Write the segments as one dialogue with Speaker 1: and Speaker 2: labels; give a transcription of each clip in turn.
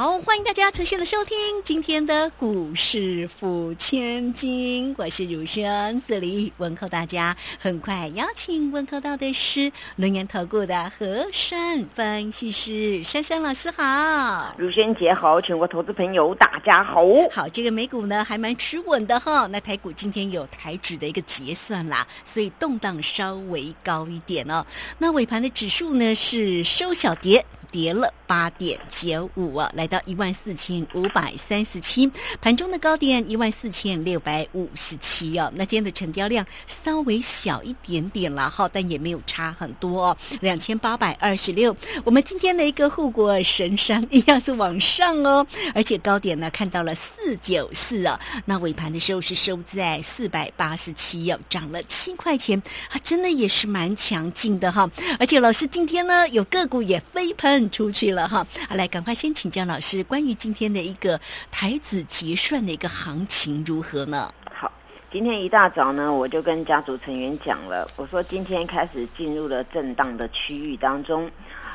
Speaker 1: 好，欢迎大家持续的收听今天的股市付千金，我是如轩，这里问候大家。很快邀请问候到的是轮研投顾的和山分析师珊珊老师，好，
Speaker 2: 如轩姐好，全国投资朋友大家好。
Speaker 1: 好，这个美股呢还蛮持稳的哈，那台股今天有台指的一个结算啦，所以动荡稍微高一点哦。那尾盘的指数呢是收小跌。跌了八点九五啊，来到一万四千五百三十七，盘中的高点一万四千六百五十七哦。那今天的成交量稍微小一点点了哈，但也没有差很多哦，两千八百二十六。我们今天的一个护国神山一样是往上哦，而且高点呢看到了四九四啊，那尾盘的时候是收在四百八十七哦，涨了七块钱，啊，真的也是蛮强劲的哈。而且老师今天呢有个股也飞喷。出去了哈，好来，赶快先请教老师，关于今天的一个台子结算的一个行情如何呢？
Speaker 2: 好，今天一大早呢，我就跟家族成员讲了，我说今天开始进入了震荡的区域当中。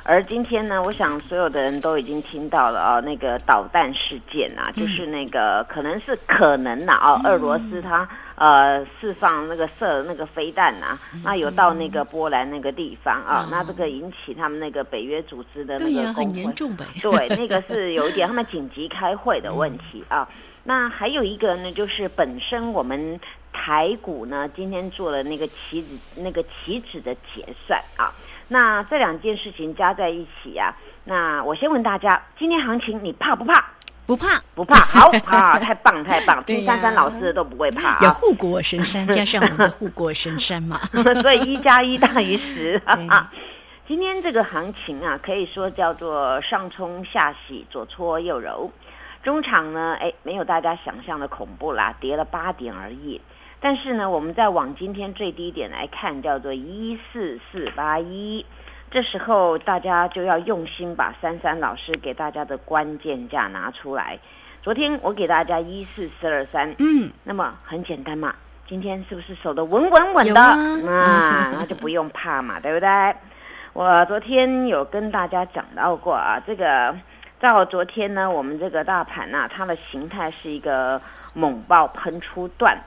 Speaker 2: 而今天呢，我想所有的人都已经听到了啊，那个导弹事件啊，就是那个可能是可能呐啊，俄罗斯它呃释放那个射那个飞弹呐，那有到那个波兰那个地方啊，那这个引起他们那个北约组织的那个
Speaker 1: 很严重呗，
Speaker 2: 对，那个是有一点他们紧急开会的问题啊。那还有一个呢，就是本身我们台股呢今天做了那个期指那个期指的结算啊。那这两件事情加在一起呀，那我先问大家，今天行情你怕不怕？
Speaker 1: 不怕，
Speaker 2: 不怕。好 啊，太棒太棒，听珊珊老师都不会怕。
Speaker 1: 有护国神山，加上我们的护国神山嘛，
Speaker 2: 所以一加一大于十啊。今天这个行情啊，可以说叫做上冲下洗，左搓右揉。中场呢，哎，没有大家想象的恐怖啦，跌了八点而已。但是呢，我们再往今天最低点来看，叫做一四四八一，这时候大家就要用心把珊珊老师给大家的关键价拿出来。昨天我给大家一四四二三，嗯，那么很简单嘛，今天是不是守得稳稳稳的？啊，那就不用怕嘛，对不对？我昨天有跟大家讲到过啊，这个到昨天呢，我们这个大盘呐，它的形态是一个猛爆喷出段。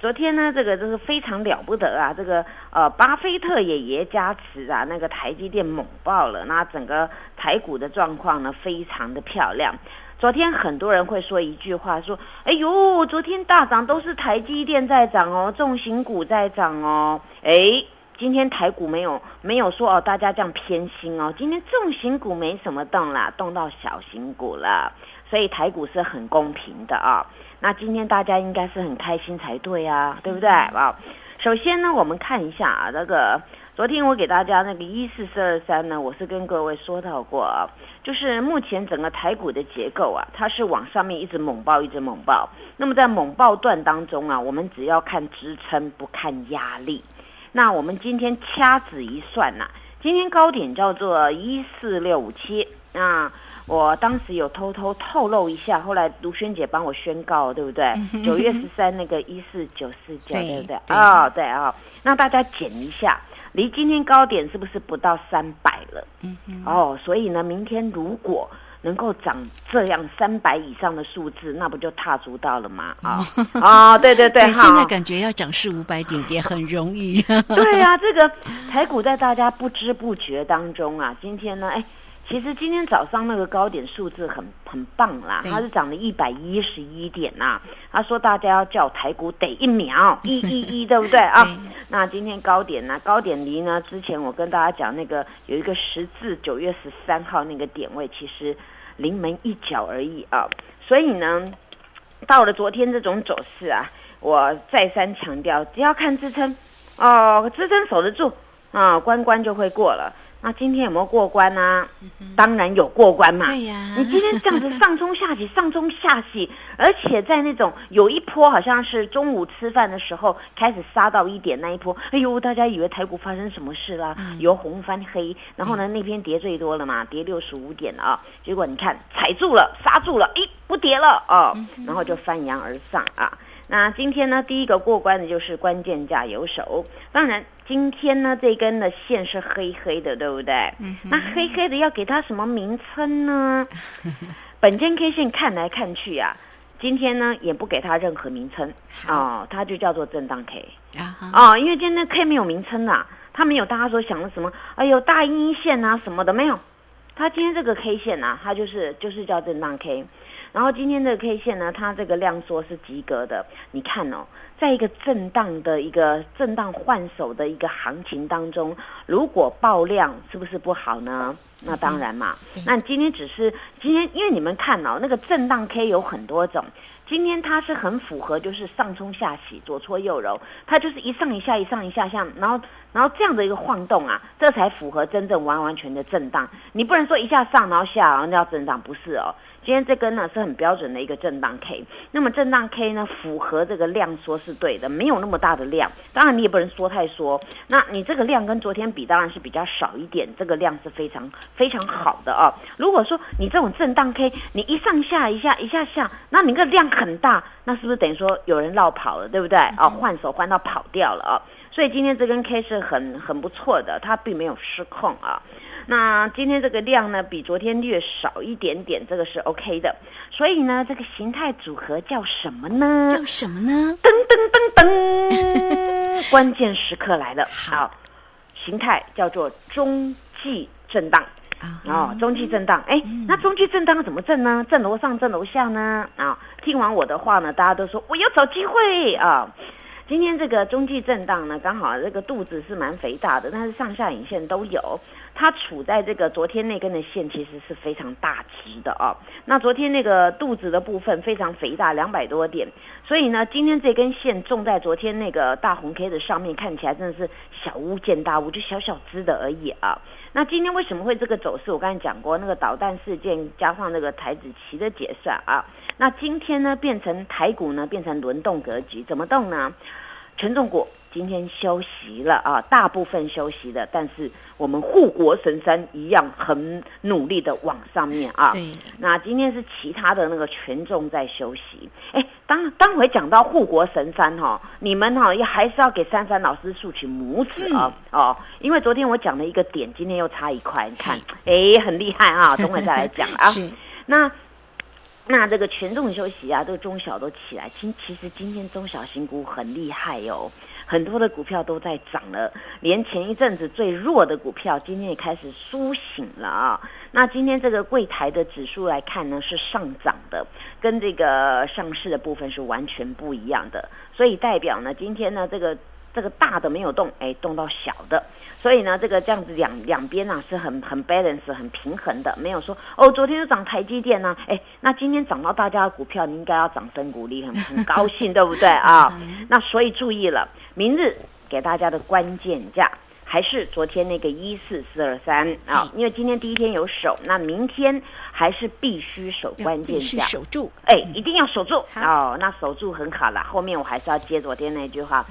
Speaker 2: 昨天呢，这个就是非常了不得啊！这个呃，巴菲特爷爷加持啊，那个台积电猛爆了，那整个台股的状况呢，非常的漂亮。昨天很多人会说一句话，说：“哎呦，昨天大涨都是台积电在涨哦，重型股在涨哦。”哎，今天台股没有没有说哦，大家这样偏心哦。今天重型股没什么动啦，动到小型股了，所以台股是很公平的啊。那今天大家应该是很开心才对啊，对不对啊？首先呢，我们看一下啊，那个昨天我给大家那个一四四二三呢，我是跟各位说到过啊，就是目前整个台股的结构啊，它是往上面一直猛爆，一直猛爆。那么在猛爆段当中啊，我们只要看支撑，不看压力。那我们今天掐指一算呐，今天高点叫做一四六五七啊。我当时有偷偷透露一下，后来卢萱姐帮我宣告，对不对？九月十三那个一四九四九，对不对？哦，对啊，那大家减一下，离今天高点是不是不到三百了？哦，所以呢，明天如果能够涨这样三百以上的数字，那不就踏足到了吗？啊 啊，对对对，
Speaker 1: 现在感觉要涨四五百点也很容易。
Speaker 2: 对啊，这个台股在大家不知不觉当中啊，今天呢，哎。其实今天早上那个高点数字很很棒啦，它是涨了一百一十一点呐。他说大家要叫台股得一秒 一一一，对不对啊？那今天高点呢？高点离呢？之前我跟大家讲那个有一个十字九月十三号那个点位，其实临门一脚而已啊。所以呢，到了昨天这种走势啊，我再三强调，只要看支撑哦，支撑守得住啊，关关就会过了。那今天有没有过关呢？当然有过关嘛。
Speaker 1: 对呀，
Speaker 2: 你今天这样子上冲下洗，上冲下洗，而且在那种有一波好像是中午吃饭的时候开始杀到一点那一波，哎呦，大家以为台股发生什么事啦？由红翻黑，然后呢那边跌最多了嘛，跌六十五点了啊。结果你看踩住了，刹住了，咦，不跌了哦，然后就翻扬而上啊。那今天呢，第一个过关的就是关键价有手，当然。今天呢，这根的线是黑黑的，对不对？嗯。那黑黑的要给它什么名称呢？本间 K 线看来看去啊，今天呢也不给它任何名称哦，它就叫做震荡 K 啊。哦，因为今天 K 没有名称呐，它没有大家所想的什么，哎呦大阴线啊什么的没有，它今天这个 K 线呐，它就是就是叫震荡 K。然后今天的 K 线呢，它这个量缩是及格的。你看哦，在一个震荡的一个震荡换手的一个行情当中，如果爆量，是不是不好呢？那当然嘛。那今天只是今天，因为你们看哦，那个震荡 K 有很多种。今天它是很符合，就是上冲下洗，左搓右揉，它就是一上一下，一上一下，像然后然后这样的一个晃动啊，这才符合真正完完全的震荡。你不能说一下上然后下，然后叫震荡，不是哦。今天这根呢是很标准的一个震荡 K，那么震荡 K 呢符合这个量缩是是对的，没有那么大的量，当然你也不能说太缩。那你这个量跟昨天比当然是比较少一点，这个量是非常非常好的哦。如果说你这种震荡 K，你一上下一下一下下，那你个量很大，那是不是等于说有人绕跑了，对不对？哦，换手换到跑掉了哦。所以今天这根 K 是很很不错的，它并没有失控啊。那今天这个量呢，比昨天略少一点点，这个是 OK 的。所以呢，这个形态组合叫什么呢？
Speaker 1: 叫什么呢？
Speaker 2: 噔噔噔噔，关键时刻来了。好，形态叫做中继震荡啊。哦，中继震荡。哎，那中继震荡怎么震呢？震楼上，震楼下呢？啊，听完我的话呢，大家都说我要找机会啊。今天这个中继震荡呢，刚好这个肚子是蛮肥大的，但是上下影线都有。它处在这个昨天那根的线其实是非常大直的哦。那昨天那个肚子的部分非常肥大，两百多点，所以呢，今天这根线种在昨天那个大红 K 的上面，看起来真的是小巫见大巫，就小小只的而已啊。那今天为什么会这个走势？我刚才讲过，那个导弹事件加上那个台子期的结算啊。那今天呢，变成台股呢，变成轮动格局，怎么动呢？权重股今天休息了啊，大部分休息了，但是我们护国神山一样很努力的往上面啊。
Speaker 1: 对。
Speaker 2: 那今天是其他的那个权重在休息。哎，当当回讲到护国神山哈，你们哈也还是要给珊珊老师竖起拇指啊哦，因为昨天我讲了一个点，今天又差一块，你看，哎，很厉害啊，等会再来讲啊。
Speaker 1: 是。
Speaker 2: 那。那这个权重休息啊，这个中小都起来。今其实今天中小型股很厉害哦，很多的股票都在涨了，连前一阵子最弱的股票今天也开始苏醒了啊。那今天这个柜台的指数来看呢，是上涨的，跟这个上市的部分是完全不一样的，所以代表呢，今天呢这个。这个大的没有动，哎，动到小的，所以呢，这个这样子两两边呢是很很 balance 很平衡的，没有说哦，昨天就涨台积电呢，哎，那今天涨到大家的股票，你应该要掌声鼓励，很很高兴，对不对？啊？那所以注意了，明日给大家的关键价还是昨天那个一四四二三啊，因为今天第一天有守，那明天还是必须守关键价，
Speaker 1: 守住，
Speaker 2: 哎，一定要守住。哦，那守住很好了，后面我还是要接昨天那句话。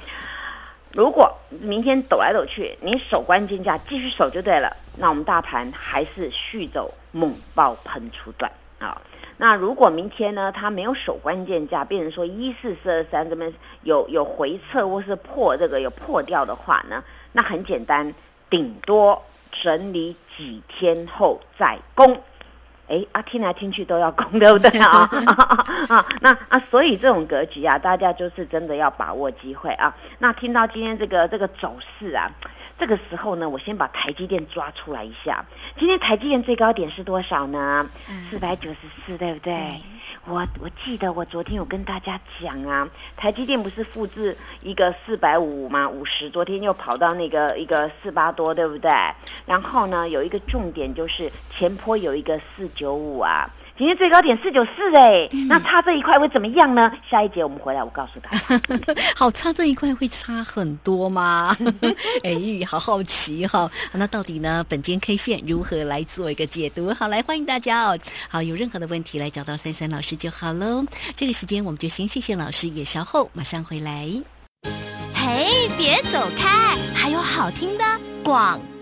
Speaker 2: 如果明天抖来抖去，你守关键价继续守就对了。那我们大盘还是续走猛爆喷出段啊。那如果明天呢，它没有守关键价，变成说一四四二三这边有有回撤或是破这个有破掉的话呢，那很简单，顶多整理几天后再攻。哎啊，听来听去都要攻，对不对 啊？啊，那啊，所以这种格局啊，大家就是真的要把握机会啊。那听到今天这个这个走势啊。这个时候呢，我先把台积电抓出来一下。今天台积电最高点是多少呢？四百九十四，对不对？我我记得我昨天有跟大家讲啊，台积电不是复制一个四百五吗？五十，昨天又跑到那个一个四八多，对不对？然后呢，有一个重点就是前坡有一个四九五啊。今天最高点四九四哎，那差这一块会怎么样呢？下一节我们回来，我告诉大家。
Speaker 1: 好，差这一块会差很多吗？哎，好好奇哈。那到底呢？本间 K 线如何来做一个解读？好，来欢迎大家哦。好，有任何的问题来找到三三老师就好喽。这个时间我们就先谢谢老师，也稍后马上回来。
Speaker 3: 嘿，别走开，还有好听的广告。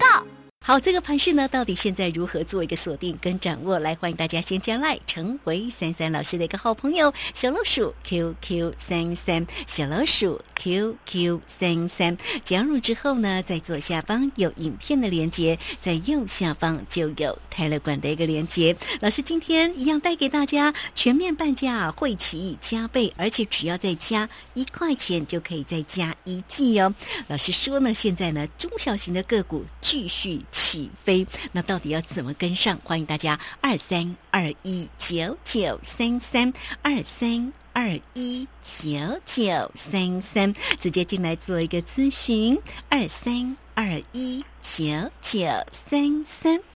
Speaker 1: 好，这个盘势呢，到底现在如何做一个锁定跟掌握？来，欢迎大家先加来成为三三老师的一个好朋友，小老鼠 QQ 三三，小老鼠 QQ 三三。加入之后呢，在左下方有影片的连接，在右下方就有泰勒管的一个连接。老师今天一样带给大家全面半价，会期加倍，而且只要再加一块钱就可以再加一季哦。老师说呢，现在呢，中小型的个股继续。起飞，那到底要怎么跟上？欢迎大家二三二一九九三三二三二一九九三三，直接进来做一个咨询，二三二一九九三三。